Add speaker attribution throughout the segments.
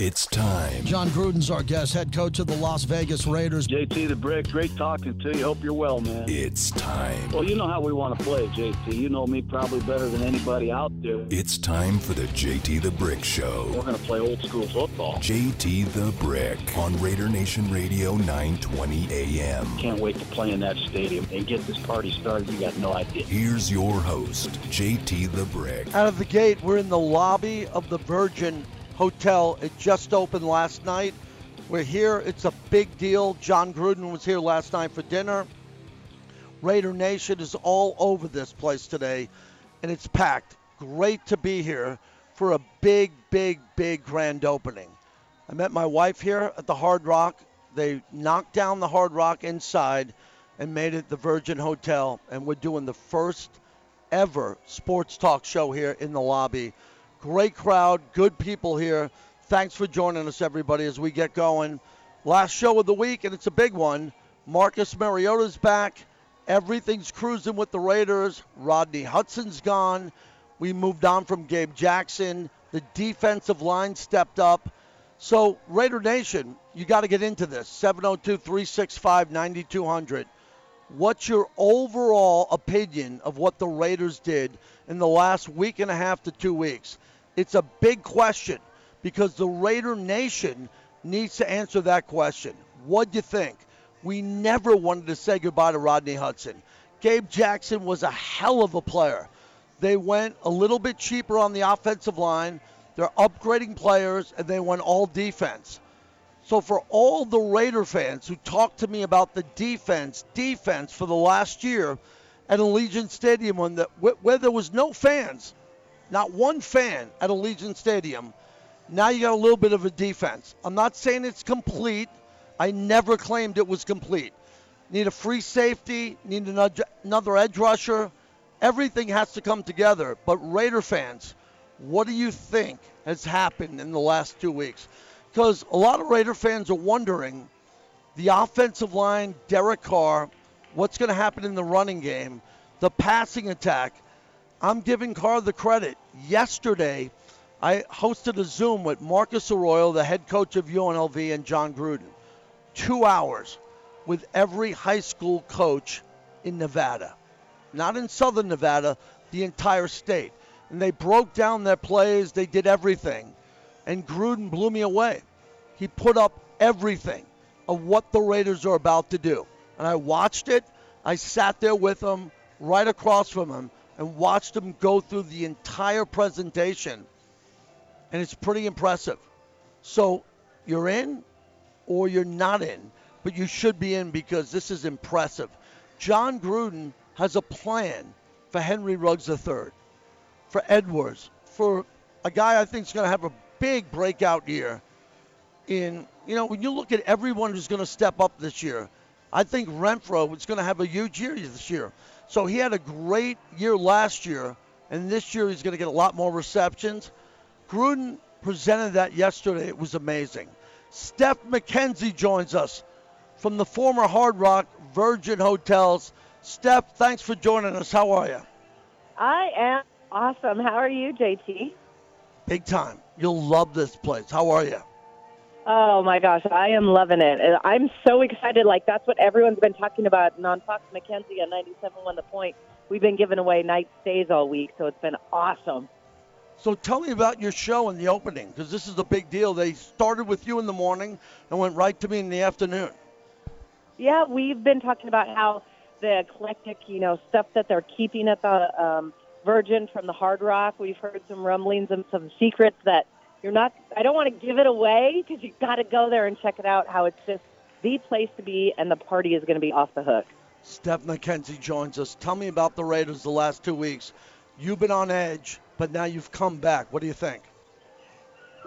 Speaker 1: It's time.
Speaker 2: Jon Gruden's our guest, head coach of the Las Vegas Raiders.
Speaker 3: JT the Brick, great talking to you. Hope you're well, man.
Speaker 1: It's time.
Speaker 3: Well, you know how we want to play, JT. You know me probably better than anybody out there.
Speaker 1: It's time for the JT the Brick Show.
Speaker 3: We're going to play old school football.
Speaker 1: JT the Brick on Raider Nation Radio 920 AM.
Speaker 3: Can't wait to play in that stadium and get this party started. You got no idea.
Speaker 1: Here's your host, JT the Brick.
Speaker 4: Out of the gate, we're in the lobby of the Virgin Hotel. It just opened last night. We're here. It's a big deal. Jon Gruden was here last night for dinner. Raider Nation is all over this place today, and it's packed. Great to be here for a big, big, big grand opening. I met my wife here at the Hard Rock. They knocked down the Hard Rock inside and made it the Virgin Hotel, and we're doing the first ever sports talk show here in the lobby. Great crowd, good people here. Thanks for joining us, everybody, as we get going. Last show of the week, and it's a big one. Marcus Mariota's back. Everything's cruising with the Raiders. Rodney Hudson's gone. We moved on from Gabe Jackson. The defensive line stepped up. So, Raider Nation, you got to get into this. 702 365 9200. What's your overall opinion of what the Raiders did in the last week and a half to two weeks? It's a big question because the Raider Nation needs to answer that question. What do you think? We never wanted to say goodbye to Rodney Hudson. Gabe Jackson was a hell of a player. They went a little bit cheaper on the offensive line. They're upgrading players, and they went all defense. So, for all the Raider fans who talked to me about the defense, defense for the last year at Allegiant Stadium, when the, where there was no fans, not one fan at Allegiant Stadium, now you got a little bit of a defense. I'm not saying it's complete. I never claimed it was complete. Need a free safety, need another edge rusher. Everything has to come together. But Raider fans, what do you think has happened in the last two weeks? Because a lot of Raider fans are wondering the offensive line, Derek Carr, what's going to happen in the running game, the passing attack. I'm giving Carr the credit. Yesterday, I hosted a Zoom with Marcus Arroyo, the head coach of UNLV, and Jon Gruden. Two hours with every high school coach in Nevada. Not in southern Nevada, the entire state. And they broke down their plays, they did everything. And Gruden blew me away. He put up everything of what the Raiders are about to do. And I watched it. I sat there with him right across from him and watched him go through the entire presentation. And it's pretty impressive. So you're in or you're not in, but you should be in because this is impressive. Jon Gruden has a plan for Henry Ruggs III, for Edwards, for a guy I think is going to have a big breakout year. In you know, when you look at everyone who's going to step up this year, I think Renfrow is going to have a huge year this year. So he had a great year last year, and this year he's going to get a lot more receptions. Gruden presented that yesterday. It was amazing. Steph McKenzie joins us from the former Hard Rock Virgin Hotels. Steph, thanks for joining us. How are you?
Speaker 5: I am awesome. How are you, JT?
Speaker 4: Big time. You'll love this place. How are you?
Speaker 5: Oh my gosh, I am loving it. I'm so excited. Like that's what everyone's been talking about. And on Fox McKenzie on 97.1 The Point, we've been giving away night stays all week, so it's been awesome.
Speaker 4: So tell me about your show in the opening, because this is a big deal. They started with you in the morning and went right to me in the afternoon.
Speaker 5: Yeah, we've been talking about how the eclectic, you know, stuff that they're keeping at the um, Virgin from the Hard Rock. We've heard some rumblings and some secrets that you're not. I don't want to give it away because you got to go there and check it out. How it's just the place to be, and the party is going to be off the hook.
Speaker 4: Steph McKenzie joins us. Tell me about the Raiders the last two weeks. You've been on edge, but now you've come back. What do you think?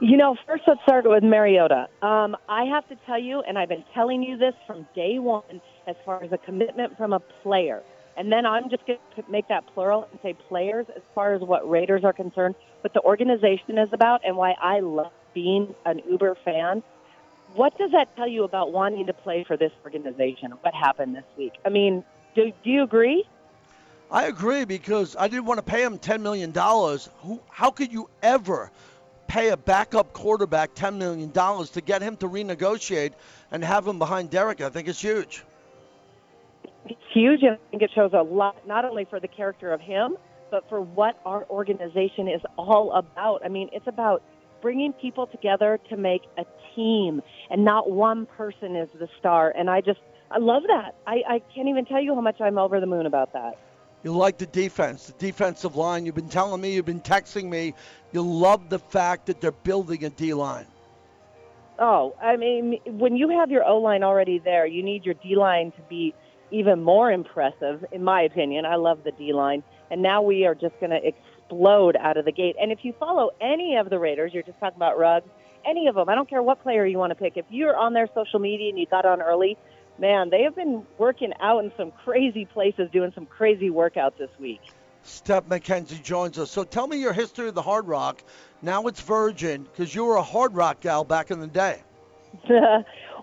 Speaker 5: You know, first let's start with Mariota. Um, I have to tell you, and I've been telling you this from day one, as far as a commitment from a player. And then I'm just going to make that plural and say players as far as what Raiders are concerned, what the organization is about, and why I love being an Uber fan. What does that tell you about wanting to play for this organization? What happened this week? I mean, do, do you agree?
Speaker 4: I agree because I didn't want to pay him $10 million. Who, how could you ever pay a backup quarterback $10 million to get him to renegotiate and have him behind Derek. I think it's huge.
Speaker 5: It's huge, and I think it shows a lot, not only for the character of him, but for what our organization is all about. I mean, it's about bringing people together to make a team, and not one person is the star. And I just, I love that. I, I can't even tell you how much I'm over the moon about that.
Speaker 4: You like the defense, the defensive line. You've been telling me, you've been texting me. You love the fact that they're building a D line.
Speaker 5: Oh, I mean, when you have your O line already there, you need your D line to be even more impressive, in my opinion. I love the D line. And now we are just going to explode out of the gate. And if you follow any of the Raiders, you're just talking about Ruggs, any of them, I don't care what player you want to pick. If you're on their social media and you got on early, man, they have been working out in some crazy places, doing some crazy workouts this week.
Speaker 4: Steph McKenzie joins us. So tell me your history of the Hard Rock. Now it's Virgin because you were a Hard Rock gal back in the day.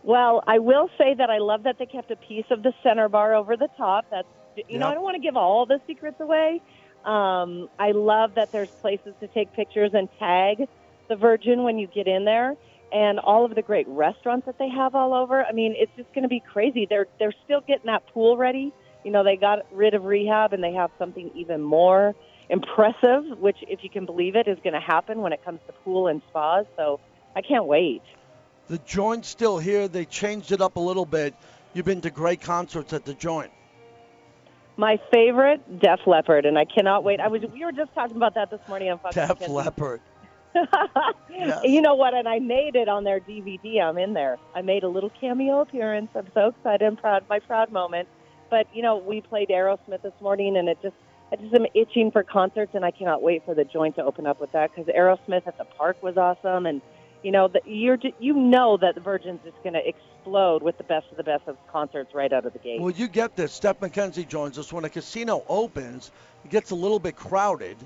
Speaker 5: well, I will say that I love that they kept a piece of the center bar over the top. That's you yep. know I don't want to give all the secrets away. Um, I love that there's places to take pictures and tag the Virgin when you get in there and all of the great restaurants that they have all over. I mean, it's just going to be crazy. They're they're still getting that pool ready. You know, they got rid of rehab and they have something even more impressive, which, if you can believe it, is going to happen when it comes to pool and spas. So I can't wait.
Speaker 4: The joint's still here. They changed it up a little bit. You've been to great concerts at the joint.
Speaker 5: My favorite, Def Leppard, and I cannot wait. I was we were just talking about that this morning on Fox.
Speaker 4: Def Leppard
Speaker 5: yes. You know what? And I made it on their DVD. I'm in there. I made a little cameo appearance. I'm so excited and proud. My proud moment. But you know, we played Aerosmith this morning, and it just I just am itching for concerts, and I cannot wait for the joint to open up with that because Aerosmith at the park was awesome, and you know, the, you're you know that the Virgin's just going to explode with the best of the best of concerts right out of the gate.
Speaker 4: Well, you get this. Steph McKenzie joins us when a casino opens. It gets a little bit crowded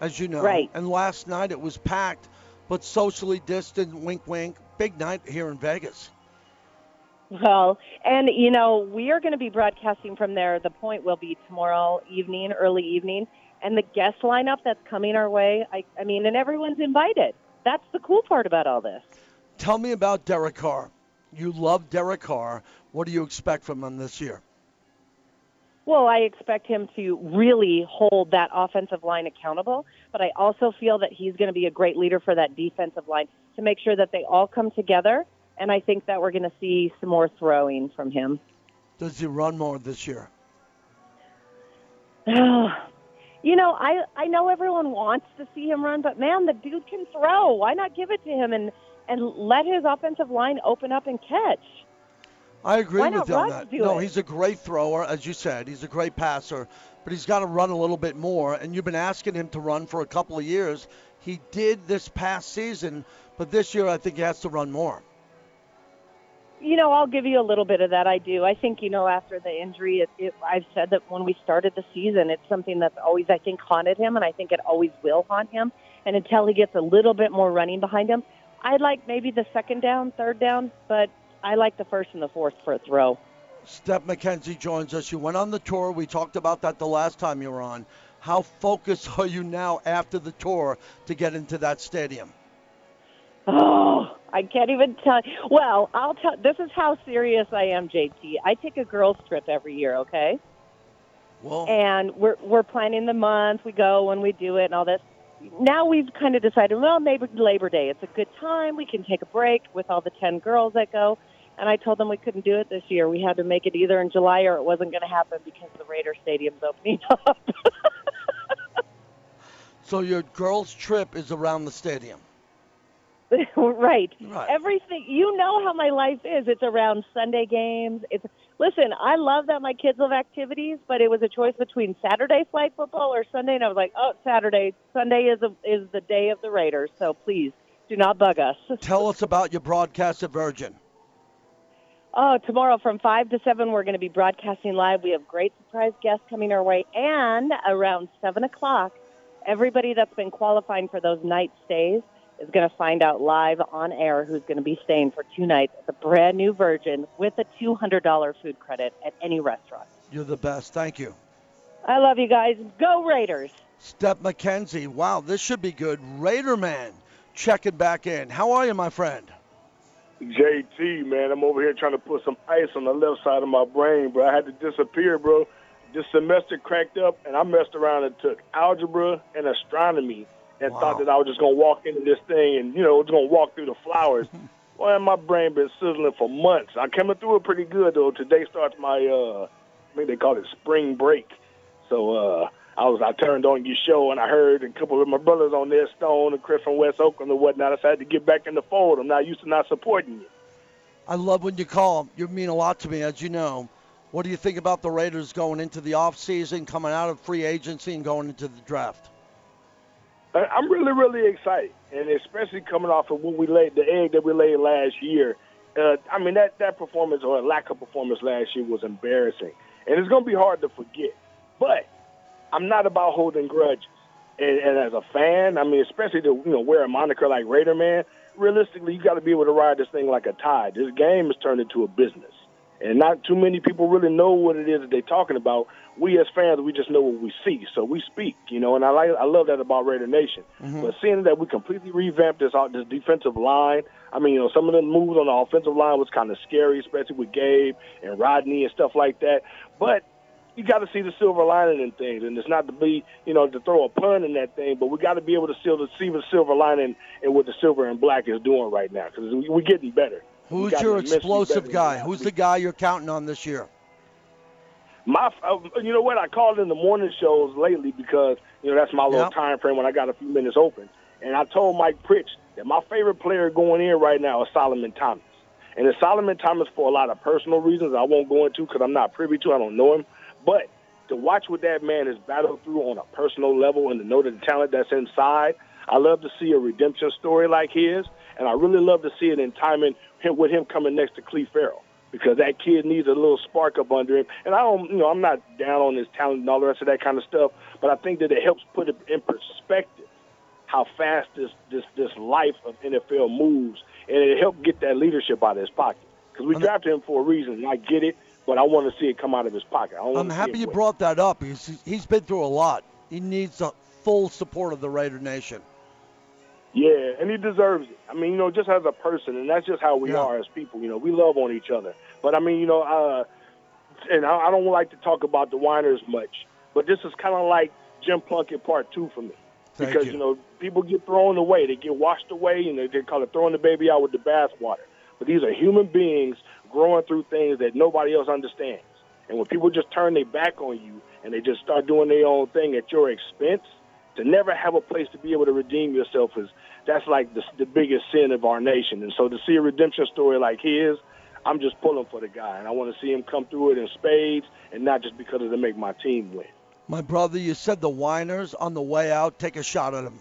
Speaker 4: as you know.
Speaker 5: Right.
Speaker 4: And last night it was packed, but socially distant, wink, wink. Big night here in Vegas.
Speaker 5: Well, and you know, we are going to be broadcasting from there. The point will be tomorrow evening, early evening, and the guest lineup that's coming our way. I, I mean, and everyone's invited. That's the cool part about all this.
Speaker 4: Tell me about Derek Carr. You love Derek Carr. What do you expect from him this year?
Speaker 5: Well, I expect him to really hold that offensive line accountable, but I also feel that he's going to be a great leader for that defensive line to make sure that they all come together. And I think that we're going to see some more throwing from him.
Speaker 4: Does he run more this year?
Speaker 5: you know, I I know everyone wants to see him run, but man, the dude can throw. Why not give it to him and and let his offensive line open up and catch?
Speaker 4: I agree with you on that. No,
Speaker 5: it?
Speaker 4: he's a great thrower, as you said. He's a great passer, but he's got to run a little bit more. And you've been asking him to run for a couple of years. He did this past season, but this year I think he has to run more.
Speaker 5: You know, I'll give you a little bit of that. I do. I think you know after the injury, it, it, I've said that when we started the season, it's something that's always I think haunted him, and I think it always will haunt him. And until he gets a little bit more running behind him, I'd like maybe the second down, third down, but I like the first and the fourth for a throw.
Speaker 4: Steph McKenzie joins us. You went on the tour. We talked about that the last time you were on. How focused are you now after the tour to get into that stadium?
Speaker 5: Oh, I can't even tell. Well, I'll tell. This is how serious I am, JT. I take a girls' trip every year. Okay.
Speaker 4: Well.
Speaker 5: And we're we're planning the month. We go when we do it and all this now we've kind of decided, well, maybe Labor Day. It's a good time. We can take a break with all the 10 girls that go. And I told them we couldn't do it this year. We had to make it either in July or it wasn't going to happen because the Raider Stadium's opening up.
Speaker 4: so your girls' trip is around the stadium.
Speaker 5: right.
Speaker 4: right.
Speaker 5: Everything you know how my life is. It's around Sunday games. It's listen. I love that my kids love activities, but it was a choice between Saturday flag football or Sunday, and I was like, oh, Saturday. Sunday is a, is the day of the Raiders. So please do not bug us.
Speaker 4: Tell us about your broadcast at Virgin.
Speaker 5: Oh, tomorrow from 5 to 7, we're going to be broadcasting live. We have great surprise guests coming our way. And around 7 o'clock, everybody that's been qualifying for those night stays is going to find out live on air who's going to be staying for two nights at the brand new Virgin with a $200 food credit at any restaurant.
Speaker 4: You're the best. Thank you.
Speaker 5: I love you guys. Go Raiders.
Speaker 4: Steph McKenzie. Wow, this should be good. Raider man checking back in. How are you, my friend?
Speaker 6: JT, man, I'm over here trying to put some ice on the left side of my brain, bro. I had to disappear, bro. This semester cracked up, and I messed around and took algebra and astronomy and
Speaker 4: Wow.
Speaker 6: thought that I was just to walk into this thing and, you know, just to walk through the flowers. Boy, my brain been sizzling for months. I'm coming through it pretty good, though. Today starts my, uh, I think they call it spring break. So uh, I was I turned on your show and I heard a couple of my brothers on there, Stone and Chris from West Oakland and whatnot. I decided to get back in the fold. I'm not used to not supporting you.
Speaker 4: I love when you call. You mean a lot to me, as you know. What do you think about the Raiders going into the offseason, coming out of free agency, and going into the draft?
Speaker 6: I'm really, really excited, and especially coming off of what we laid, the egg that we laid last year. Uh, I mean, that that performance or lack of performance last year was embarrassing, and it's going to be hard to forget. But I'm not about holding grudges, and, and as a fan, I mean, especially to you know wear a moniker like Raider Man. Realistically, you got to be able to ride this thing like a tide. This game has turned into a business, and not too many people really know what it is that they're talking about. We as fans, we just know what we see, so we speak, you know. And I like, I love that about Raider Nation. But seeing that we completely revamped this uh, this defensive line, I mean, you know, some of the moves on the offensive line was kind of scary, especially with Gabe and Rodney and stuff like that. But you got to see the silver lining in things, and it's not to be, you know, to throw a pun in that thing, but we got to be able to still to see the silver lining in what the silver and black is doing right now because we're getting better.
Speaker 4: Who's your explosive guy? Who's the guy you're counting on this year?
Speaker 6: my uh, you know what? I called in the morning shows lately because you know that's my little
Speaker 4: Yep.
Speaker 6: time frame when I got a few minutes open, and I told Mike Pritch that my favorite player going in right now is Solomon Thomas, and it's Solomon Thomas for a lot of personal reasons I won't go into because I'm not privy to. I don't know him, but to watch what that man has battled through on a personal level and to know the talent that's inside, I love to see a redemption story like his, and I really love to see it in timing him- with him coming next to Clelin Ferrell because that kid needs a little spark up under him. And I don't, you know, I'm not down on his talent and all the rest of that kind of stuff, but I think that it helps put it in perspective how fast this this this life of NFL moves, and it helped get that leadership out of his pocket. Because we
Speaker 4: I'm-
Speaker 6: drafted him for a reason, and I get it, but I want to see it come out of his pocket. I
Speaker 4: I'm happy you brought that up. He's, he's been through a lot. He needs the full support of the Raider Nation.
Speaker 6: Yeah, and he deserves it. I mean, you know, just as a person, and that's just how we
Speaker 4: Yeah.
Speaker 6: are as people. You know, we love on each other. But I mean, you know, uh, and I, I don't like to talk about the whiners much, but this is kind of like Jim Plunkett Part Two for me.
Speaker 4: Thank
Speaker 6: because
Speaker 4: you.
Speaker 6: you know people get thrown away, they get washed away, and they, they call it throwing the baby out with the bathwater. But these are human beings growing through things that nobody else understands. And when people just turn their back on you and they just start doing their own thing at your expense, to never have a place to be able to redeem yourself is that's like the, the biggest sin of our nation. And so to see a redemption story like his, I'm just pulling for the guy, and I want to see him come through it in spades, and not just because of to make my team win.
Speaker 4: My brother, you said the whiners on the way out. Take a shot at him.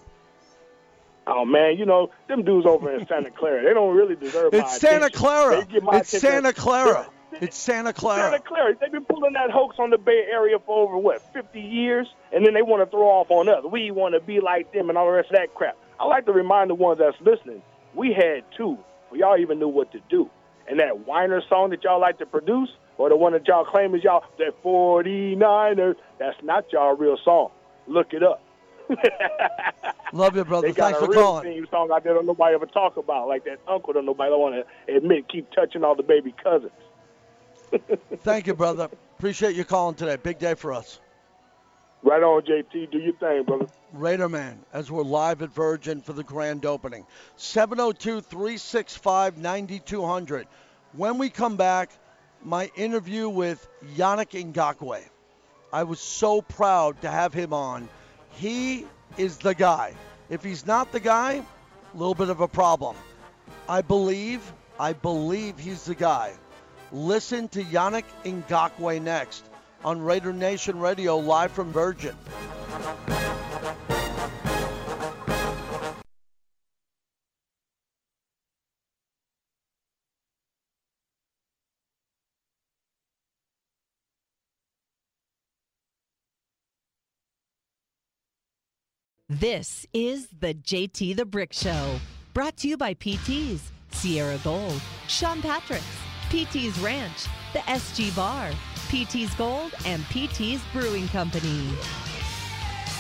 Speaker 6: Oh man, you know them dudes over in Santa Clara. They don't really deserve
Speaker 4: It's Santa
Speaker 6: attention.
Speaker 4: Clara.
Speaker 6: They get my
Speaker 4: It's. Santa Clara. It's Santa Clara.
Speaker 6: Santa Clara. They've been pulling that hoax on the Bay Area for over what 50 years, and then they want to throw off on us. We want to be like them and all the rest of that crap. I like to remind the ones that's listening. We had two, y'all even knew what to do. And that whiner song that y'all like to produce, or the one that y'all claim is y'all that 49ers, that's not y'all real song. Look it up.
Speaker 4: Love you, brother.
Speaker 6: They got
Speaker 4: Thanks
Speaker 6: a
Speaker 4: for
Speaker 6: real
Speaker 4: calling.
Speaker 6: theme song out there that nobody ever talk about, like that uncle that nobody don't want to admit keep touching all the baby cousins.
Speaker 4: Thank you, brother. Appreciate you calling today. Big day for us.
Speaker 6: Right on, JT. Do your thing, brother.
Speaker 4: Raider Man, as we're live at Virgin for the grand opening. 702 365 9200. When we come back, my interview with Yannick Ngakoue. I was so proud to have him on. He is the guy. If he's not the guy, a little bit of a problem. I believe, I believe he's the guy. Listen to Yannick Ngakoue next on Raider Nation Radio live from Virgin.
Speaker 7: This is the JT the Brick Show, brought to you by PT's, Sierra Gold, Sean Patrick's, PT's Ranch, the SG Bar, PT's Gold, and PT's Brewing Company.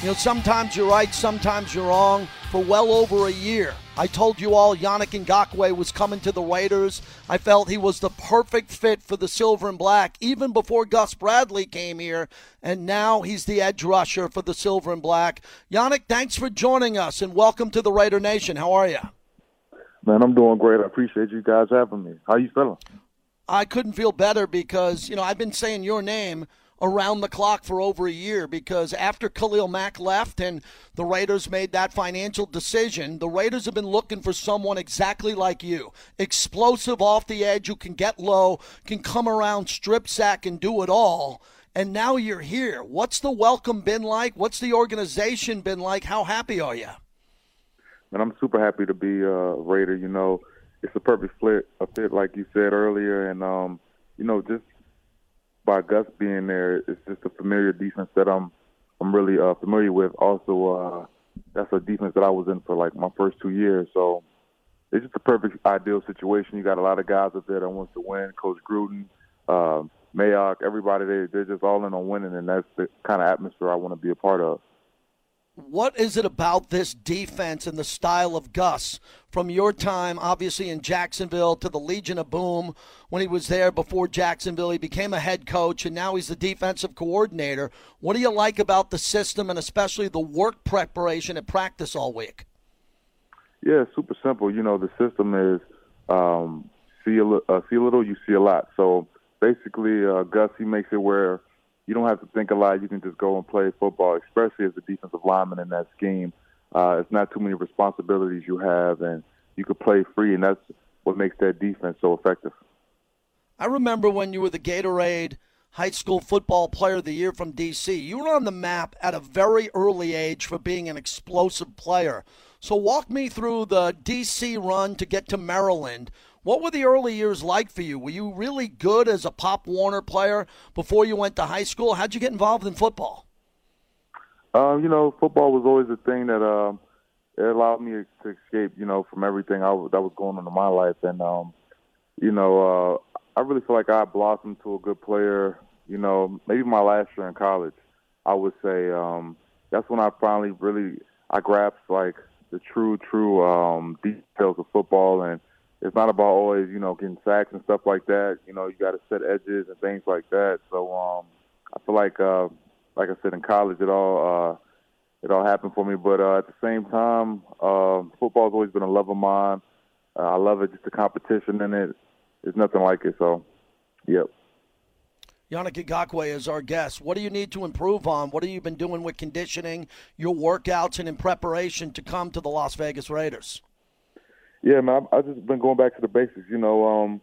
Speaker 4: You know, sometimes you're right, sometimes you're wrong. for well over a year. I told you all Yannick Ngakoue was coming to the Raiders. I felt he was the perfect fit for the Silver and Black even before Gus Bradley came here, and now he's the edge rusher for the Silver and Black. Yannick, thanks for joining us and welcome to the Raider Nation. How are you?
Speaker 8: Man, I'm doing great. I appreciate you guys having me. How you feeling?
Speaker 4: I couldn't feel better because, you know, I've been saying your name around the clock for over a year because after Khalil Mack left and the Raiders made that financial decision, the Raiders have been looking for someone exactly like you. Explosive off the edge who can get low, can come around, strip sack, and do it all. And now you're here. What's the welcome been like? What's the organization been like? How happy are you?
Speaker 8: And I'm super happy to be a Raider. You know, it's a perfect fit, a fit like you said earlier, and um, you know, just by Gus being there, it's just a familiar defense that I'm I'm really uh, familiar with. Also, uh, that's a defense that I was in for like my first two years, so it's just a perfect ideal situation. You got a lot of guys up there that wants to win. Coach Gruden, uh, Mayock, everybody they they're just all in on winning, and that's the kind of atmosphere I want to be a part of
Speaker 4: what is it about this defense and the style of Gus from your time, obviously in Jacksonville, to the Legion of Boom when he was there before Jacksonville? He became a head coach, and now he's the defensive coordinator. What do you like about the system and especially the work preparation at practice all week?
Speaker 8: Yeah, super simple. You know, the system is um, see a uh, see a little, you see a lot. So basically, uh, Gus he makes it where you don't have to think a lot. You can just go and play football, especially as a defensive lineman in that scheme. Uh, it's not too many responsibilities you have, and you could play free, and that's what makes that defense so effective.
Speaker 4: I remember when you were the Gatorade High School Football Player of the Year from D.C. You were on the map at a very early age for being an explosive player. So walk me through the D.C. run to get to Maryland. What were the early years like for you? Were you really good as a Pop Warner player before you went to high school? How'd you get involved in football?
Speaker 8: Um, you know, football was always a thing that um, it allowed me to escape, you know, from everything I was, that was going on in my life. And, um, you know, uh, I really feel like I blossomed to a good player, you know, maybe my last year in college, I would say. Um, that's when I finally really, I grasped, like, the true, true um, details of football and – it's not about always, you know, getting sacks and stuff like that. You know, you got to set edges and things like that. So um, I feel like, uh, like I said, in college, it all uh, it all happened for me. But uh, at the same time, uh, football's always been a love of mine. Uh, I love it, just the competition in it. There's nothing like it. So, yep.
Speaker 4: Yannick Ngakoue is our guest. What do you need to improve on? What have you been doing with conditioning, your workouts, and in preparation to come to the Las Vegas Raiders?
Speaker 8: Yeah, man, I, I just been going back to the basics. You know, um,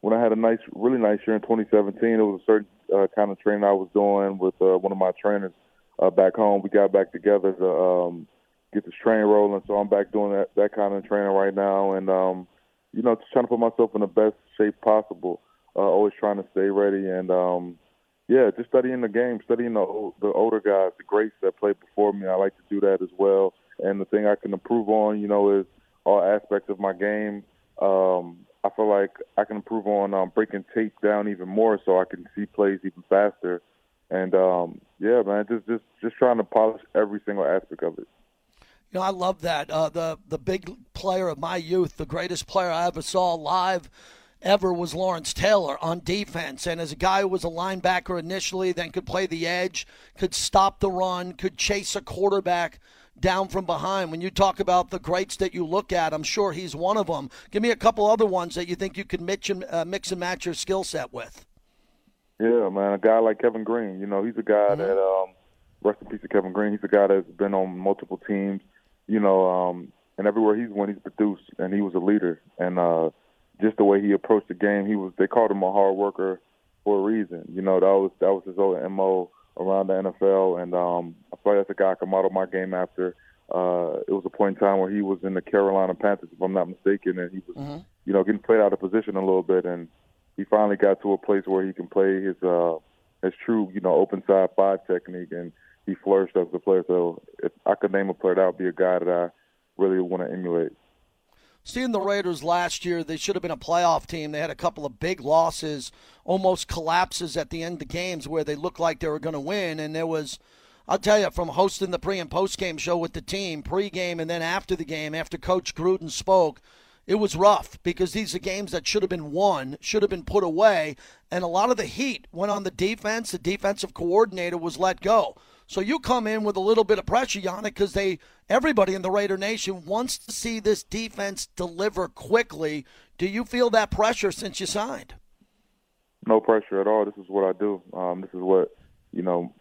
Speaker 8: when I had a nice, really nice year in 2017, it was a certain uh, kind of training I was doing with uh, one of my trainers uh, back home. We got back together to um, get this train rolling, so I'm back doing that that kind of training right now, and um, you know, just trying to put myself in the best shape possible. Uh, always trying to stay ready, and um, yeah, just studying the game, studying the the older guys, the greats that played before me. I like to do that as well. And the thing I can improve on, you know, is all aspects of my game. Um, I feel like I can improve on um, breaking tape down even more, so I can see plays even faster. And um, yeah, man, just just just trying to polish every single aspect of it.
Speaker 4: You know, I love that. Uh, the the big player of my youth, the greatest player I ever saw live ever was Lawrence Taylor on defense. And as a guy who was a linebacker initially, then could play the edge, could stop the run, could chase a quarterback down from behind. When you talk about the greats that you look at, I'm sure he's one of them. Give me a couple other ones that you think you could mix and, uh, mix and match your skill set with.
Speaker 8: Yeah, man, a guy like Kevin Greene, You know, he's a guy mm-hmm. that um, rest in peace to Kevin Greene. He's a guy that's been on multiple teams. You know, um, and everywhere he's went, he's produced, and he was a leader. And uh, just the way he approached the game, he was. They called him a hard worker for a reason. You know, that was that was his old mo around the NFL, and um, I feel like that's a guy I can model my game after. Uh, it was a point in time where he was in the Carolina Panthers, if I'm not mistaken, and he was, mm-hmm. you know, getting played out of position a little bit, and he finally got to a place where he can play his uh, his true, you know, open side five technique, and he flourished as a player. So if I could name a player, that would be a guy that I really want to emulate.
Speaker 4: Seeing the Raiders last year, they should have been a playoff team. They had a couple of big losses, almost collapses at the end of games where they looked like they were going to win. And there was, I'll tell you, from hosting the pre and post game show with the team, pre-game and then after the game, after Coach Gruden spoke, it was rough because these are games that should have been won, should have been put away, and a lot of the heat went on the defense. The defensive coordinator was let go. So you come in with a little bit of pressure, Yannick, because they everybody in the Raider Nation wants to see this defense deliver quickly. Do you feel that pressure since you signed?
Speaker 8: No pressure at all. This is what I do. Um, this is what you know,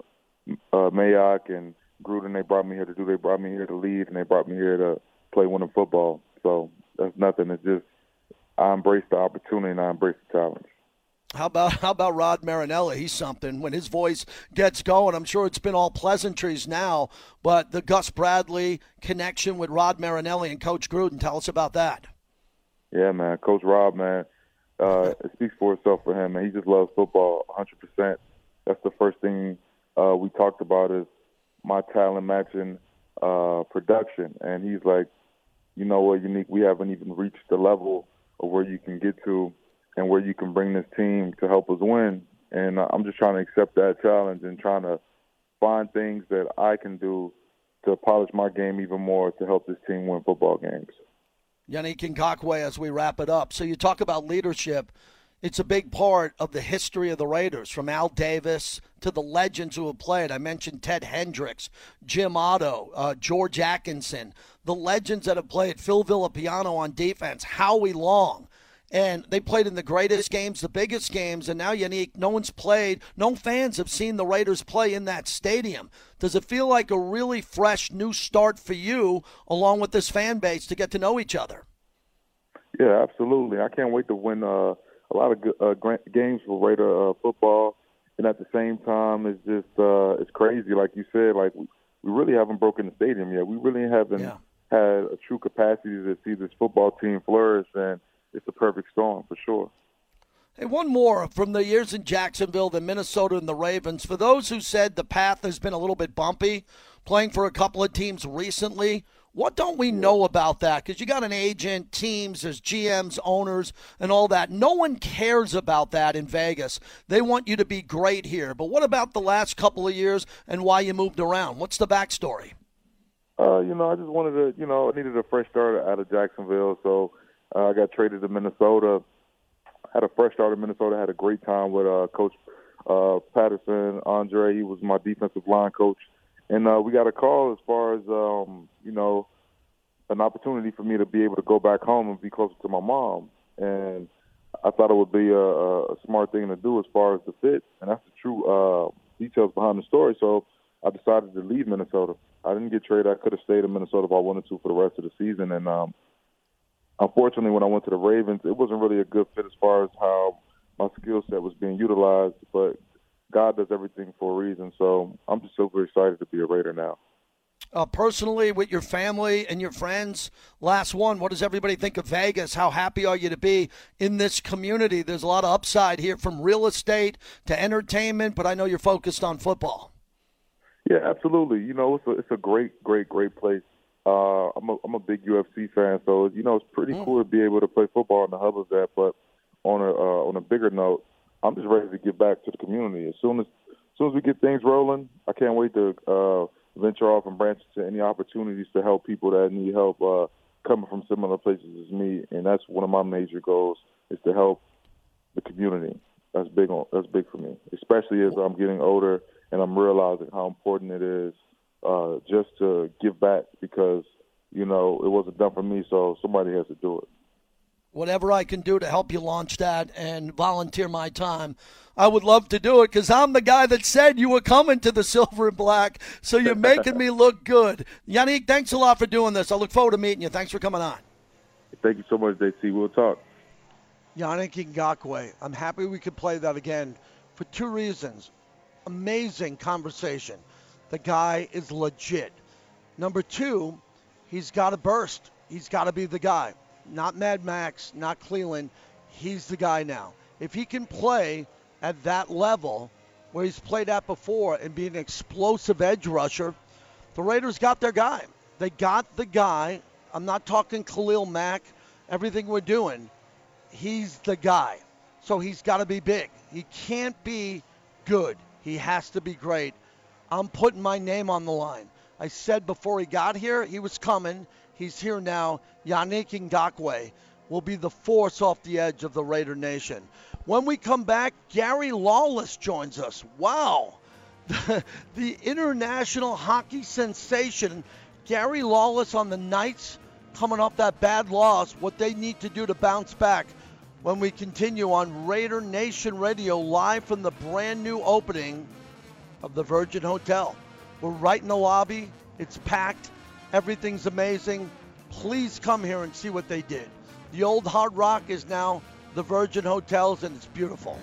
Speaker 8: uh, Mayock and Gruden. They brought me here to do. They brought me here to lead, and they brought me here to play winning football. So that's nothing. It's just I embrace the opportunity and I embrace the challenge.
Speaker 4: How about how about Rod Marinelli? He's something. When his voice gets going, I'm sure it's been all pleasantries now. But the Gus Bradley connection with Rod Marinelli and Coach Gruden. Tell us about that.
Speaker 8: Yeah, man. Coach Rob, man, uh, it speaks for itself for him, and he just loves football 100%. That's the first thing uh, we talked about is my talent matching uh, production, and he's like, you know what, unique. We haven't even reached the level of where you can get to and where you can bring this team to help us win. And I'm just trying to accept that challenge and trying to find things that I can do to polish my game even more to help this team win football games.
Speaker 4: Yannick Ngakoue, as we wrap it up. So you talk about leadership. It's a big part of the history of the Raiders, from Al Davis to the legends who have played. I mentioned Ted Hendricks, Jim Otto, uh, George Atkinson, the legends that have played, Phil Villapiano on defense, Howie Long. And they played in the greatest games, the biggest games, and now Yannick, no one's played, no fans have seen the Raiders play in that stadium. Does it feel like a really fresh new start for you, along with this fan base, to get to know each other?
Speaker 8: Yeah, absolutely. I can't wait to win uh, a lot of uh, games for Raider uh, football, and at the same time, it's just uh, it's crazy. Like you said, like we, we really haven't broken the stadium yet. We really haven't yeah. had a true capacity to see this football team flourish, and it's a perfect storm for sure.
Speaker 4: Hey, one more from the years in Jacksonville, the Minnesota, and the Ravens. For those who said the path has been a little bit bumpy, playing for a couple of teams recently, what don't we know about that? Because you got an agent, teams, there's GMs, owners, and all that. No one cares about that in Vegas. They want you to be great here. But what about the last couple of years and why you moved around? What's the backstory?
Speaker 8: Uh, you know, I just wanted to, you know, I needed a fresh start out of Jacksonville, so uh, I got traded to Minnesota. Had a fresh start in Minnesota. Had a great time with uh, Coach uh, Patterson, Andre. He was my defensive line coach and uh, we got a call as far as um, you know an opportunity for me to be able to go back home and be closer to my mom. And I thought it would be a, a smart thing to do as far as the fit, and that's the true uh, details behind the story. So I decided to leave Minnesota. I didn't get traded. I could have stayed in Minnesota if I wanted to for the rest of the season. And um, unfortunately, when I went to the Ravens, it wasn't really a good fit as far as how my skill set was being utilized. But God does everything for a reason. So I'm just super excited to be a Raider now.
Speaker 4: Uh, personally, with your family and your friends, last one, what does everybody think of Vegas? How happy are you to be in this community? There's a lot of upside here from real estate to entertainment, but I know you're focused on football.
Speaker 8: Yeah, absolutely. You know, it's a, it's a great, great, great place. Uh, I'm a I'm a big UFC fan, so you know it's pretty mm. cool to be able to play football in the hub of that. But on a uh, on a bigger note, I'm just ready to get back to the community. As soon as, as soon as we get things rolling, I can't wait to uh, venture off and branch into any opportunities to help people that need help uh, coming from similar places as me. And that's one of my major goals is to help the community. That's big on that's big for me, especially as I'm getting older and I'm realizing how important it is uh, just to give back because you know it wasn't done for me, so somebody has to do it
Speaker 4: whatever I can do to help you launch that and volunteer my time, I would love to do it because I'm the guy that said you were coming to the silver and black. So you're making me look good. Yannick, thanks a lot for doing this. I look forward to meeting you. Thanks for coming on.
Speaker 8: Thank you so much, JT. We'll talk.
Speaker 4: Yannick Ngakoue. I'm happy we could play that again for two reasons. Amazing conversation. The guy is legit. Number two, he's got to burst. He's got to be the guy not Mad Max, not Clelin. He's the guy now. If he can play at that level where he's played at before and be an explosive edge rusher, the Raiders got their guy. They got the guy. I'm not talking Khalil Mack, everything we're doing. He's the guy. So he's got to be big. He can't be good. He has to be great. I'm putting my name on the line. I said before he got here he was coming. He's here now. Yannick Ngakoue will be the force off the edge of the Raider Nation. When we come back, Gary Lawless joins us. Wow. the international hockey sensation, Gary Lawless on the Knights coming off that bad loss, what they need to do to bounce back when we continue on Raider Nation Radio live from the brand new opening of the Virgin Hotel. We're right in the lobby. It's packed. Everything's amazing. Please come here and see what they did. The old Hard Rock is now the Virgin Hotels, and it's beautiful.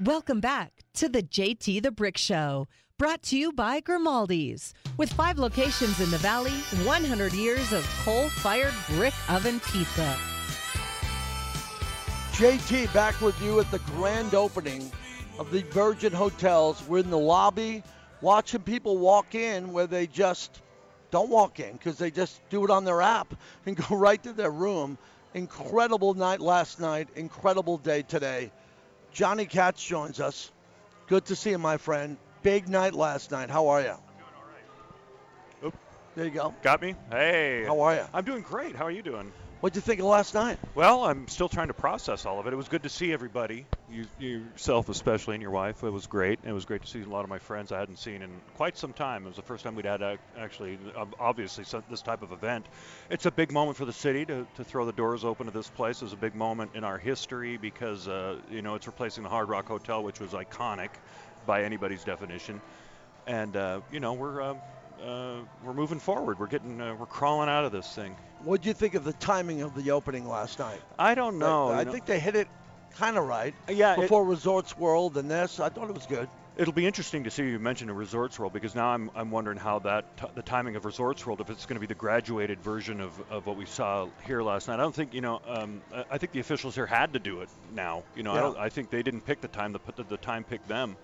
Speaker 7: Welcome back to the JT the Brick Show, brought to you by Grimaldi's. With five locations in the Valley, 100 years of coal fired brick oven pizza.
Speaker 4: JT back with you at the grand opening of the Virgin Hotels. We're in the lobby watching people walk in where they just don't walk in because they just do it on their app and go right to their room. Incredible night last night, incredible day today. Johnny Katz joins us. Good to see you, my friend. Big night last night. How are you?
Speaker 9: Oop.
Speaker 4: There you go.
Speaker 9: Got me? Hey.
Speaker 4: How are you?
Speaker 9: I'm doing great. How are you doing?
Speaker 4: What'd you think of last night?
Speaker 9: Well, I'm still trying to process all of it. It was good to see everybody, you, yourself especially, and your wife. It was great. It was great to see a lot of my friends I hadn't seen in quite some time. It was the first time we'd had a, actually, obviously, this type of event. It's a big moment for the city to, to throw the doors open to this place. It was a big moment in our history because, uh, you know, it's replacing the Hard Rock Hotel, which was iconic by anybody's definition. And, uh, you know, we're. Uh, uh, we're moving forward. We're getting, uh, we're crawling out of this thing.
Speaker 4: What do you think of the timing of the opening last night?
Speaker 9: I don't know.
Speaker 4: I, I
Speaker 9: know.
Speaker 4: think they hit it kind of right.
Speaker 9: Yeah.
Speaker 4: Before it, Resorts World and this, I thought it was good.
Speaker 9: It'll be interesting to see you mention a Resorts World because now I'm, I'm wondering how that t- the timing of Resorts World if it's going to be the graduated version of, of what we saw here last night. I don't think you know. Um, I think the officials here had to do it now. You know,
Speaker 4: yeah.
Speaker 9: I, I, think they didn't pick the time. The the, the time picked them.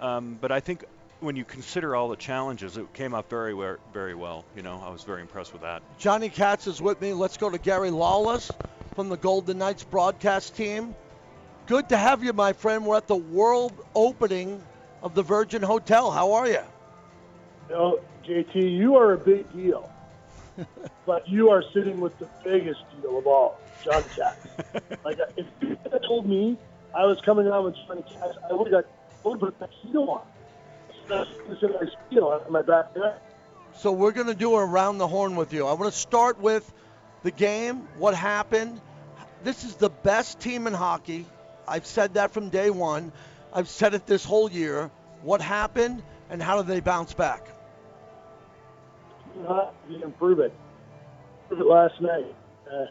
Speaker 9: Um, but I think when you consider all the challenges, it came up very, very well. You know, I was very impressed with that.
Speaker 4: Johnny Katz is with me. Let's go to Gary Lawless from the Golden Knights broadcast team. Good to have you, my friend. We're at the world opening of the Virgin Hotel. How are you?
Speaker 10: You know, JT, you are a big deal, but you are sitting with the biggest deal of all, Johnny Katz. like, if you had told me I was coming on with Johnny Katz, I would have got a little bit of tuxedo on
Speaker 4: So we're going to do around the horn with you. I want to start with the game, what happened. This is the best team in hockey. I've said that from day one. I've said it this whole year. What happened and how did they bounce back?
Speaker 10: You improve it. Improve it last night. Uh,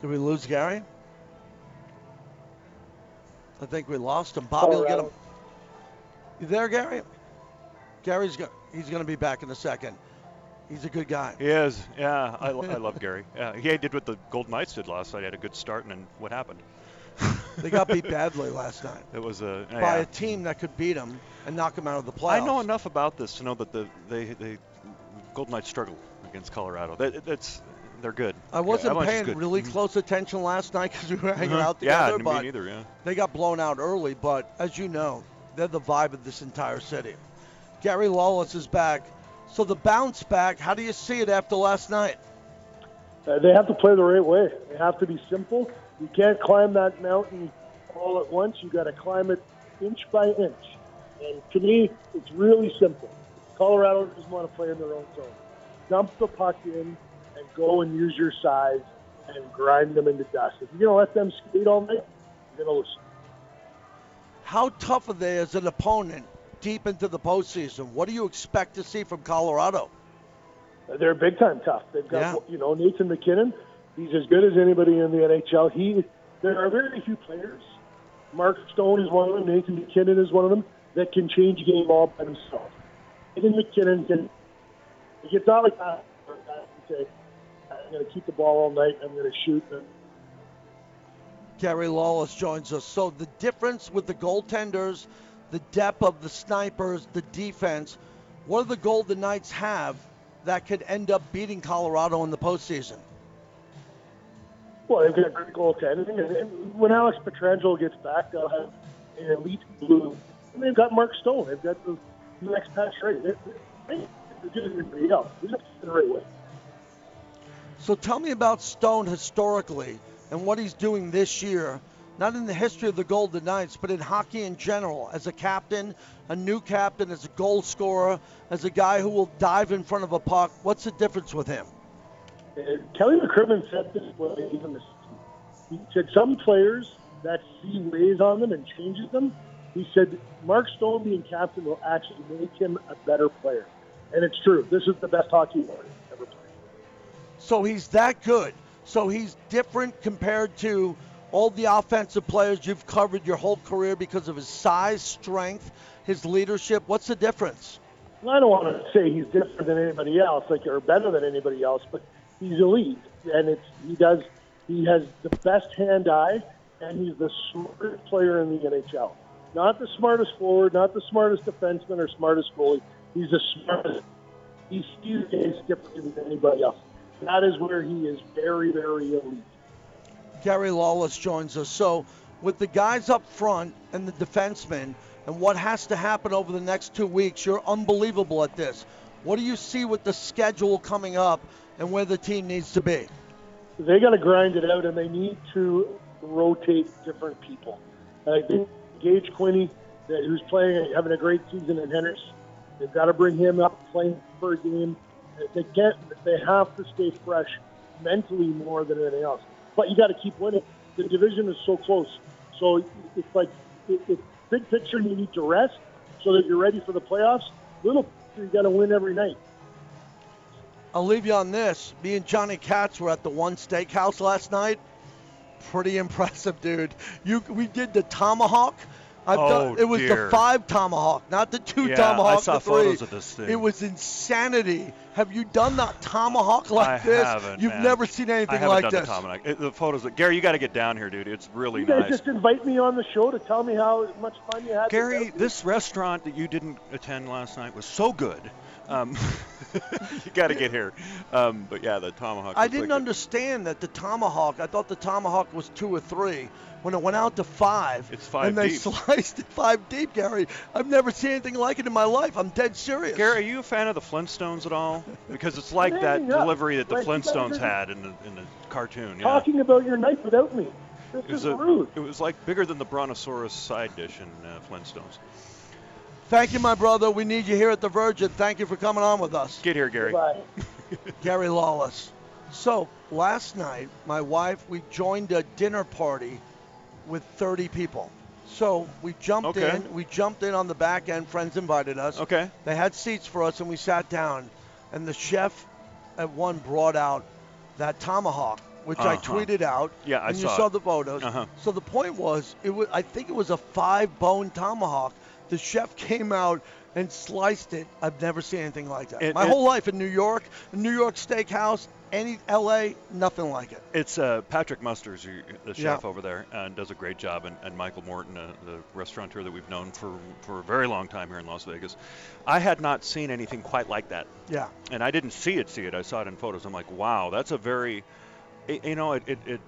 Speaker 4: did we lose Gary? I think we lost him. Bobby will get him. You there, Gary? Gary's go- he's going to be back in a second. He's a good guy.
Speaker 9: He is. Yeah, I, I love Gary. Yeah, he did what the Golden Knights did last night. He had a good start, and then what happened?
Speaker 4: they got beat badly last night.
Speaker 9: It was a
Speaker 4: by
Speaker 9: yeah.
Speaker 4: a team that could beat them and knock them out of the playoffs.
Speaker 9: I know enough about this to know that the they they Golden Knights struggled against Colorado. That, that's they're good.
Speaker 4: I wasn't
Speaker 9: yeah,
Speaker 4: paying really close attention last night because we were hanging out
Speaker 9: yeah,
Speaker 4: together.
Speaker 9: Yeah,
Speaker 4: me
Speaker 9: neither. Yeah.
Speaker 4: They got blown out early, but as you know, they're the vibe of this entire city. Gary Lawless is back. So the bounce back, how do you see it after last night?
Speaker 10: Uh, they have to play the right way. They have to be simple. You can't climb that mountain all at once. You got to climb it inch by inch. And to me, it's really simple. Colorado doesn't want to play in their own zone. Dump the puck in, and go and use your size and grind them into dust. If you're going to let them skate all night, you're going to lose.
Speaker 4: How tough are they as an opponent deep into the postseason? What do you expect to see from Colorado?
Speaker 10: They're big time tough. They've got
Speaker 4: yeah.
Speaker 10: you know Nathan MacKinnon. He's as good as anybody in the NHL. He there are very few players. Mark Stone is one of them. Nathan MacKinnon is one of them that can change a game all by himself. Nathan MacKinnon can. It's not like that. Say, going to keep the ball all night. And I'm going to shoot.
Speaker 4: Gary Lawless joins us. So the difference with the goaltenders the depth of the snipers, the defense. What do the Golden Knights have that could end up beating Colorado in the postseason?
Speaker 10: Well, they've got great goaltending, and, and when Alex Pietrangelo gets back, they'll have an elite blue. And they've got Mark Stone. They've got the next pass right. They're, they're good as anybody else. They're just the right way.
Speaker 4: So tell me about Stone historically and what he's doing this year, not in the history of the Golden Knights, but in hockey in general, as a captain, a new captain, as a goal scorer, as a guy who will dive in front of a puck. What's the difference with him?
Speaker 10: And Kelly McCrimmon said this way he said some players that he weighs on them and changes them. He said Mark Stone being captain will actually make him a better player. And it's true. This is the best hockey player.
Speaker 4: So he's that good. So he's different compared to all the offensive players you've covered your whole career because of his size, strength, his leadership. What's the difference?
Speaker 10: I don't want to say he's different than anybody else, like or better than anybody else, but he's elite, and it's he does he has the best hand eye, and he's the smartest player in the NHL. Not the smartest forward, not the smartest defenseman or smartest goalie. He's the smartest. He sees games differently than anybody else. That is where he is very, very elite.
Speaker 4: Gary Lawless joins us. So, with the guys up front and the defensemen, and what has to happen over the next two weeks, you're unbelievable at this. What do you see with the schedule coming up and where the team needs to be?
Speaker 10: They got to grind it out, and they need to rotate different people. I think Gage Quinney, who's playing, having a great season in Henderson, they've got to bring him up playing for a game. They can't. They have to stay fresh mentally more than anything else. But you got to keep winning. The division is so close, so it's like it, it's big picture. You need to rest so that you're ready for the playoffs. Little picture, you got to win every night.
Speaker 4: I'll leave you on this. Me and Johnny Katz were at the one steakhouse last night. Pretty impressive, dude. You we did the tomahawk. I've
Speaker 9: Oh,
Speaker 4: done, it was
Speaker 9: dear.
Speaker 4: the five tomahawk, not the two
Speaker 9: Yeah, I saw
Speaker 4: the three.
Speaker 9: photos of this thing.
Speaker 4: It was insanity. Have you done that tomahawk like
Speaker 9: I
Speaker 4: this?
Speaker 9: haven't.
Speaker 4: You've
Speaker 9: man.
Speaker 4: never seen anything
Speaker 9: I haven't
Speaker 4: like
Speaker 9: done
Speaker 4: this.
Speaker 9: The, tomahawk. It- the photos. That, Gary, you got to get down here, dude. It's really
Speaker 10: You guys
Speaker 9: nice.
Speaker 10: just invite me on the show to tell me how much fun you had.
Speaker 9: Gary, this restaurant that you didn't attend last night was so good. Um, you got to get here. Um, but yeah, the tomahawk.
Speaker 4: I didn't
Speaker 9: wicked.
Speaker 4: understand that the tomahawk. I thought the tomahawk was two or three. When it went out to five,
Speaker 9: It's five
Speaker 4: and they
Speaker 9: deep.
Speaker 4: sliced it five deep, Gary. I've never seen anything like it in my life. I'm dead serious.
Speaker 9: Gary, are you a fan of the Flintstones at all? Because it's like that
Speaker 10: Yeah, yeah.
Speaker 9: delivery that the
Speaker 10: Like, you guys
Speaker 9: Flintstones had in the in the cartoon. Yeah.
Speaker 10: Talking about your knife without me. This
Speaker 9: It was
Speaker 10: is
Speaker 9: a,
Speaker 10: rude.
Speaker 9: it was like bigger than the Brontosaurus side dish in uh, Flintstones.
Speaker 4: Thank you, my brother. We need you here at the Virgin. Thank you for coming on with us.
Speaker 9: Get here, Gary.
Speaker 10: Bye.
Speaker 4: Gary Lawless. So last night, my wife, we joined a dinner party with 30 people. So we jumped
Speaker 9: Okay.
Speaker 4: in. We jumped in on the back end. Friends invited us.
Speaker 9: Okay.
Speaker 4: They had seats for us, and we sat down. And the chef at one brought out that tomahawk, which I
Speaker 9: Uh-huh.
Speaker 4: tweeted out.
Speaker 9: Yeah, I
Speaker 4: and you
Speaker 9: saw
Speaker 4: saw
Speaker 9: it.
Speaker 4: the photos.
Speaker 9: Uh-huh.
Speaker 4: So the point was, it was. I think it was a five-bone tomahawk. The chef came out and sliced it. I've never seen anything like that.
Speaker 9: It-
Speaker 4: My
Speaker 9: it-
Speaker 4: whole life in New York, New York steakhouse, any L.A., nothing like it.
Speaker 9: It's uh, Patrick Musters, the chef
Speaker 4: Yeah.
Speaker 9: over there, and does a great job, and, and Michael Morton, uh, the restaurateur that we've known for, for a very long time here in Las Vegas. I had not seen anything quite like that,
Speaker 4: Yeah.
Speaker 9: and I didn't see it. See it. I saw it in photos. I'm like, wow, that's a very, you know, it. it, it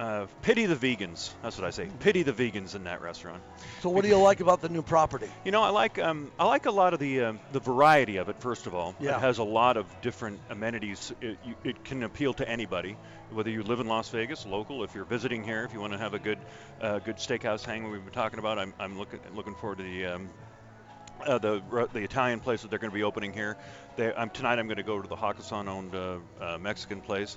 Speaker 9: uh, pity the vegans. That's what I say. Pity the vegans in that restaurant.
Speaker 4: So what do you like about the new property?
Speaker 9: You know, I like um, I like a lot of the um, the variety of it. First of all,
Speaker 4: Yeah.
Speaker 9: it has a lot of different amenities. It, you, it can appeal to anybody, whether you live in Las Vegas, local. If you're visiting here, if you want to have a good uh, good steakhouse hang, we've been talking about. I'm, I'm looking looking forward to the. Um, uh, the the Italian place that they're going to be opening here. They, um, tonight I'm going to go to the Hakkasan-owned uh, uh, Mexican place.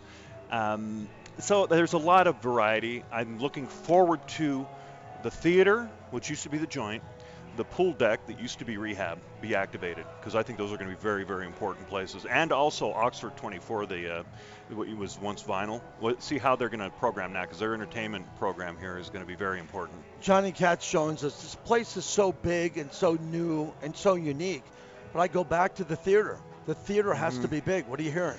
Speaker 9: Um, so there's a lot of variety. I'm looking forward to the theater, which used to be the joint, the pool deck that used to be rehab, be activated because I think those are going to be very very important places, and also Oxford 24, the uh, what was once Vinyl. We'll see how they're going to program that because their entertainment program here is going to be very important.
Speaker 4: Johnny Katz joins us. This place is so big and so new and so unique. But I go back to the theater. The theater has
Speaker 9: Mm-hmm.
Speaker 4: to be big. What are you hearing?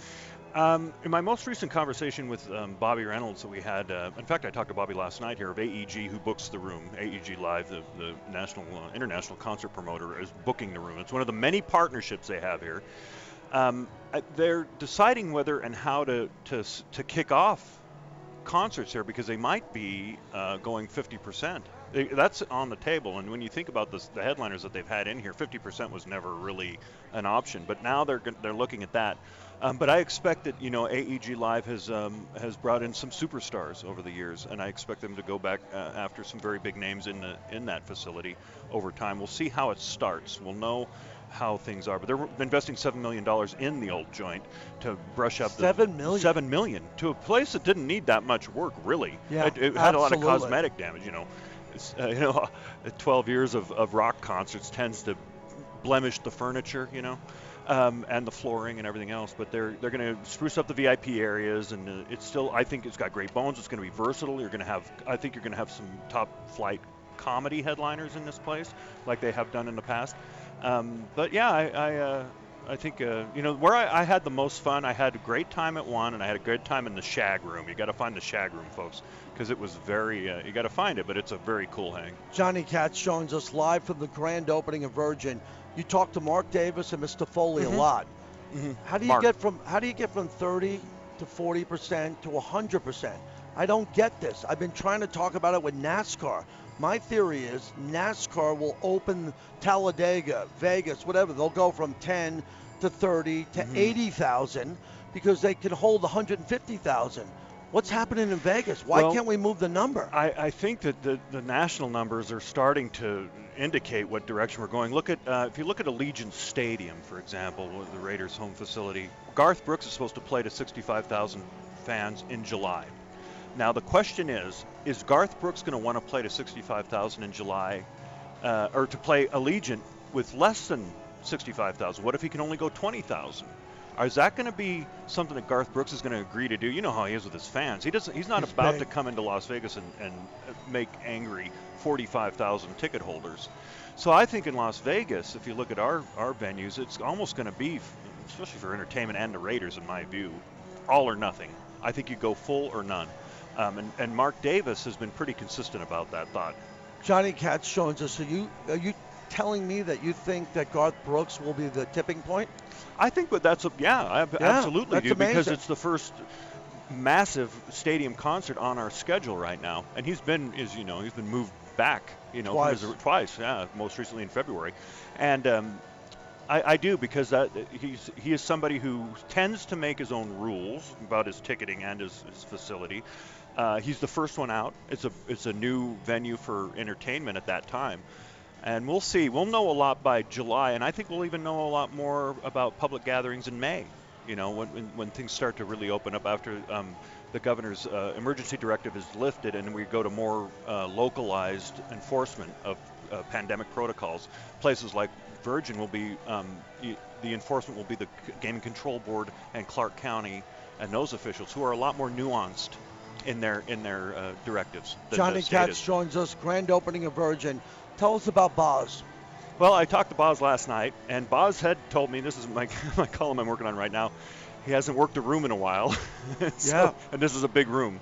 Speaker 9: Um, in my most recent conversation with um, Bobby Reynolds that we had, uh, in fact, I talked to Bobby last night here of AEG, who books the room. AEG Live, the, the national, uh, international concert promoter, is booking the room. It's one of the many partnerships they have here. Um, uh, they're deciding whether and how to, to, to kick off concerts here because they might be uh, going 50%. That's on the table, and when you think about this, the headliners that they've had in here, 50% was never really an option. But now they're they're looking at that. Um, but I expect that you know AEG Live has um, has brought in some superstars over the years, and I expect them to go back uh, after some very big names in the in that facility over time. We'll see how it starts. We'll know how things are. But they're investing seven million dollars in the old joint to brush up
Speaker 4: seven
Speaker 9: the
Speaker 4: million.
Speaker 9: seven million to a place that didn't need that much work really.
Speaker 4: Yeah,
Speaker 9: it, it had a lot of cosmetic damage. You know, it's, uh, you know, 12 years of, of rock concerts tends to blemish the furniture. You know. Um, and the flooring and everything else, but they're they're going to spruce up the VIP areas, and uh, it's still I think it's got great bones. It's going to be versatile. You're going to have I think you're going to have some top flight comedy headliners in this place, like they have done in the past. Um, but yeah, I I, uh, I think uh, you know where I, I had the most fun. I had a great time at one, and I had a good time in the Shag Room. You got to find the Shag Room, folks, because it was very. Uh, you got to find it, but it's a very cool hang.
Speaker 4: Johnny Katz joins us live from the grand opening of Virgin. You talk to Mark Davis and Mr. Foley
Speaker 9: Mhm.
Speaker 4: a lot.
Speaker 9: Mhm.
Speaker 4: How do you
Speaker 9: Mark.
Speaker 4: get from how do you get from 30 to 40 percent to 100 percent? I don't get this. I've been trying to talk about it with NASCAR. My theory is NASCAR will open Talladega, Vegas, whatever. They'll go from 10 to 30 to
Speaker 9: Mhm.
Speaker 4: 80,000 because they can hold 150,000. What's happening in Vegas? Why
Speaker 9: Well,
Speaker 4: can't we move the number?
Speaker 9: I, I think that the, the national numbers are starting to indicate what direction we're going. Look at uh, if you look at Allegiant Stadium, for example, the Raiders' home facility. Garth Brooks is supposed to play to 65,000 fans in July. Now the question is: Is Garth Brooks going to want to play to 65,000 in July, uh, or to play Allegiant with less than 65,000? What if he can only go 20,000? Is that going to be something that Garth Brooks is going to agree to do? You know how he is with his fans. He doesn't. He's not
Speaker 4: He's
Speaker 9: about
Speaker 4: big.
Speaker 9: to come into Las Vegas and, and make angry 45,000 ticket holders. So I think in Las Vegas, if you look at our our venues, it's almost going to be, especially for entertainment and the Raiders, in my view, all or nothing. I think you go full or none. Um, and, and Mark Davis has been pretty consistent about that thought.
Speaker 4: Johnny Katz joins us. Are you are you telling me that you think that Garth Brooks will be the tipping point?
Speaker 9: I think that that's a yeah, I
Speaker 4: Yeah,
Speaker 9: absolutely do because it's the first massive stadium concert on our schedule right now, and he's been, as you know, he's been moved back, you know,
Speaker 4: Twice.
Speaker 9: his- twice, yeah, most recently in February, and um, I, I do because that he's he is somebody who tends to make his own rules about his ticketing and his, his facility. Uh, he's the first one out. It's a it's a new venue for entertainment at that time. And we'll see. We'll know a lot by July, and I think we'll even know a lot more about public gatherings in May. You know, when when, when things start to really open up after um, the governor's uh, emergency directive is lifted, and we go to more uh, localized enforcement of uh, pandemic protocols. Places like Virgin will be um, the enforcement will be the Gaming Control Board and Clark County and those officials who are a lot more nuanced in their in their uh, directives. Than
Speaker 4: Johnny Katz joins us. Grand opening of Virgin. Tell us about Boz.
Speaker 9: Well, I talked to Boz last night, and Boz had told me this is my my column I'm working on right now. He hasn't worked a room in a while, So-
Speaker 4: Yeah.
Speaker 9: and this is a big room.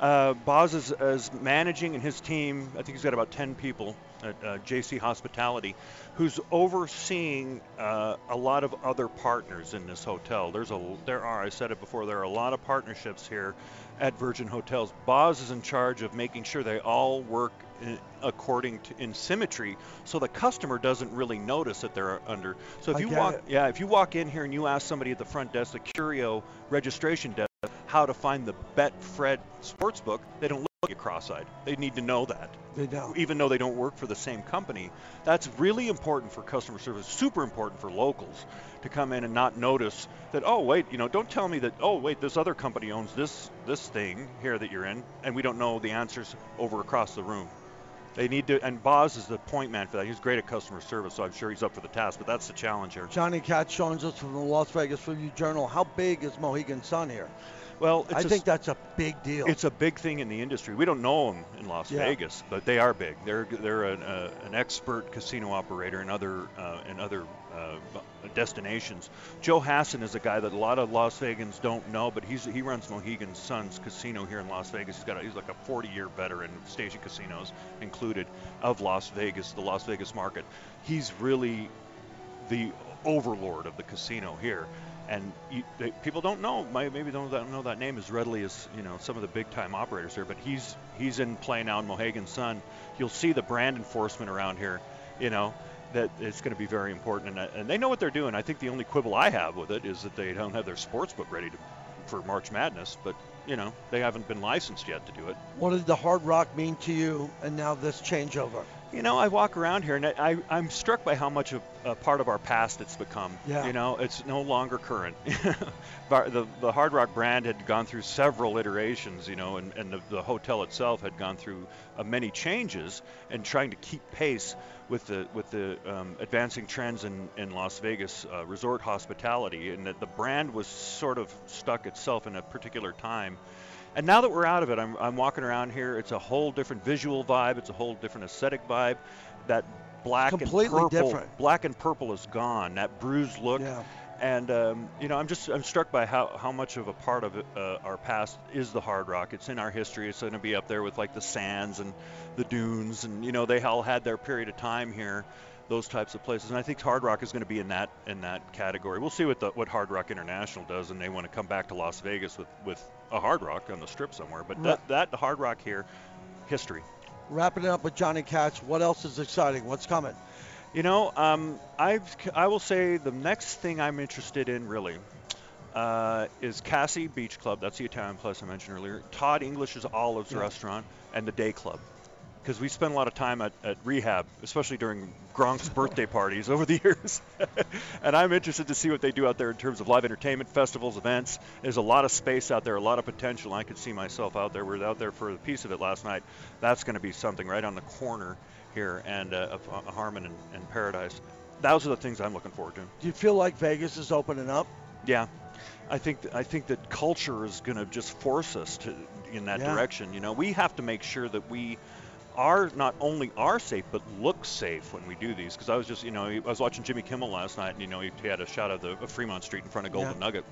Speaker 9: Uh, Boz is, is managing, and his team. I think he's got about 10 people at uh, JC Hospitality, who's overseeing uh, a lot of other partners in this hotel. There's a there are I said it before. There are a lot of partnerships here at Virgin Hotels. Boz is in charge of making sure they all work Uh, according to in symmetry, so the customer doesn't really notice that they're under. So if
Speaker 4: I
Speaker 9: you walk,
Speaker 4: it.
Speaker 9: yeah, if you walk in here and you ask somebody at the front desk, the Curio registration desk, how to find the Betfred Sportsbook, they don't look at you cross-eyed. They need to know that
Speaker 4: They know.
Speaker 9: even though they don't work for the same company. That's really important for customer service, super important for locals to come in and not notice that, oh, wait, you know, don't tell me that, oh, wait, this other company owns this this thing here that you're in, and we don't know the answers over across the room. They need to, and Boz is the point man for that. He's great at customer service, so I'm sure he's up for the task, but that's the challenge here.
Speaker 4: Johnny Katz joins us from the Las Vegas Review Journal. How big is Mohegan Sun here?
Speaker 9: Well,
Speaker 4: I
Speaker 9: it's a
Speaker 4: think that's a big deal.
Speaker 9: It's a big thing in the industry. We don't know them in Las
Speaker 4: Yeah.
Speaker 9: Vegas, but they are big. They're they're an, uh, an expert casino operator and other uh, in other uh, Uh, destinations. Joe Hasson is a guy that a lot of Las Vegans don't know, but he's he runs Mohegan Sun's casino here in Las Vegas. He's got a, he's like a 40-year veteran, of Station Casinos included, of Las Vegas, the Las Vegas market. He's really the overlord of the casino here. And you, they, people don't know, maybe don't know that name as readily as you know some of the big time operators here. But he's he's in play now in Mohegan Sun. You'll see the brand enforcement around here, you know, that it's going to be very important. And, and they know what they're doing. I think the only quibble I have with it is that they don't have their sports book ready to, for March Madness. But you know, they haven't been licensed yet to do it.
Speaker 4: what did the Hard Rock mean to you, and now this changeover?
Speaker 9: You know, I walk around here and I, I, I'm struck by how much of a part of our past it's become.
Speaker 4: Yeah.
Speaker 9: You know, it's no longer current. The, the Hard Rock brand had gone through several iterations, you know, and, and the, the hotel itself had gone through uh, many changes and trying to keep pace with the with the um, advancing trends in, in Las Vegas uh, resort hospitality, and that the brand was sort of stuck itself in a particular time. And now that we're out of it, I'm, I'm walking around here. It's a whole different visual vibe. It's a whole different aesthetic vibe. That black
Speaker 4: Completely
Speaker 9: and purple,
Speaker 4: different.
Speaker 9: black and purple is gone. That bruised look.
Speaker 4: Yeah.
Speaker 9: And um, you know, I'm just I'm struck by how, how much of a part of it, uh, our past is the Hard Rock. It's in our history. It's going to be up there with like the Sands and the Dunes, and you know, they all had their period of time here. Those types of places, and I think Hard Rock is going to be in that in that category. We'll see what the, what Hard Rock International does, and they want to come back to Las Vegas with, with a Hard Rock on the Strip somewhere. But that, that Hard Rock here, history.
Speaker 4: Wrapping it up with Johnny Katz. What else is exciting? What's coming?
Speaker 9: You know, um, I've, I will say the next thing I'm interested in really uh, is Kassi Beach Club. That's the Italian place I mentioned earlier. Todd English's Olives
Speaker 4: Yeah.
Speaker 9: restaurant and the Day Club. Because we spent a lot of time at, at rehab, especially during Gronk's birthday parties over the years. and I'm interested to see what they do out there in terms of live entertainment, festivals, events. There's a lot of space out there, a lot of potential. I could see myself out there. We were out there for a piece of it last night. That's going to be something right on the corner here and uh, of uh, Harmon and, and Paradise. Those are the things I'm looking forward to.
Speaker 4: Do you feel like Vegas is opening up?
Speaker 9: Yeah, I think th- I think that culture is going to just force us to in that
Speaker 4: Yeah.
Speaker 9: direction. You know, we have to make sure that we are not only are safe but look safe when we do these. Because I was just, you know, I was watching Jimmy Kimmel last night, and you know, he had a shot of the of Fremont Street in front of Golden
Speaker 4: Yeah.
Speaker 9: Nugget.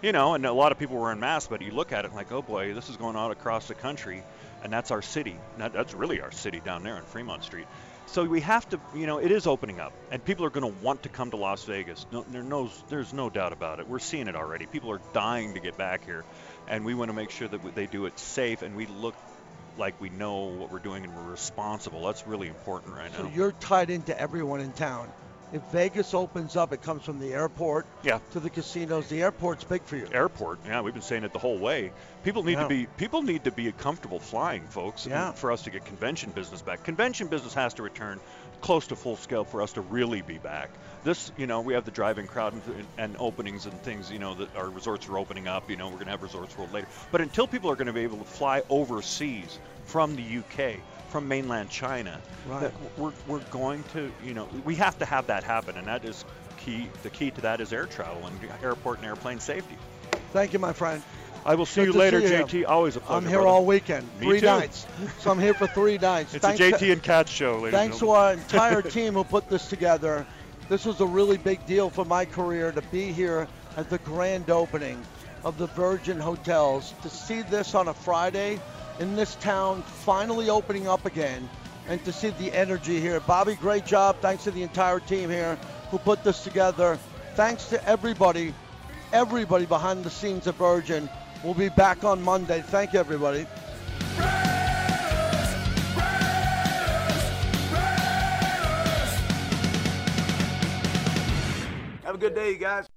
Speaker 9: You know, and a lot of people were in masks, but you look at it like, oh boy, this is going on across the country, and that's our city. That, that's really our city down there in Fremont Street. So we have to, you know, it is opening up, and people are going to want to come to Las Vegas. No, there no, there's no doubt about it. We're seeing it already. People are dying to get back here, and we want to make sure that they do it safe and we look like we know what we're doing and we're responsible. That's really important right
Speaker 4: So
Speaker 9: now.
Speaker 4: So you're tied into everyone in town. If Vegas opens up, it comes from the airport
Speaker 9: Yeah.
Speaker 4: to the casinos. The airport's big for you.
Speaker 9: airport. Yeah, we've been saying it the whole way. People need
Speaker 4: Yeah.
Speaker 9: to be people need to be comfortable flying, folks,
Speaker 4: Yeah.
Speaker 9: for us to get convention business back. Convention business has to return close to full scale for us to really be back. This, you know, we have the driving crowd and, and openings and things, you know, that our resorts are opening up. You know, we're going to have Resorts World later. But until people are going to be able to fly overseas from the UK, from mainland China,
Speaker 4: Right.
Speaker 9: we're, we're going to, you know, we have to have that happen, and that is key. The key to that is air travel and airport and airplane safety.
Speaker 4: Thank you, my friend.
Speaker 9: I will see
Speaker 4: Good
Speaker 9: you later,
Speaker 4: see you.
Speaker 9: JT. Always a pleasure.
Speaker 4: I'm here
Speaker 9: brother.
Speaker 4: all weekend,
Speaker 9: Me
Speaker 4: three
Speaker 9: too.
Speaker 4: nights. So I'm here for three nights.
Speaker 9: It's
Speaker 4: Thanks
Speaker 9: a JT and Cat show, ladies
Speaker 4: Thanks to our entire team who put this together. This was a really big deal for my career to be here at the grand opening of the Virgin Hotels. To see this on a Friday in this town finally opening up again and to see the energy here. Bobby, great job. Thanks to the entire team here who put this together. Thanks to everybody, everybody behind the scenes at Virgin. We'll be back on Monday. Thank you, everybody.
Speaker 11: Have a good day, you guys.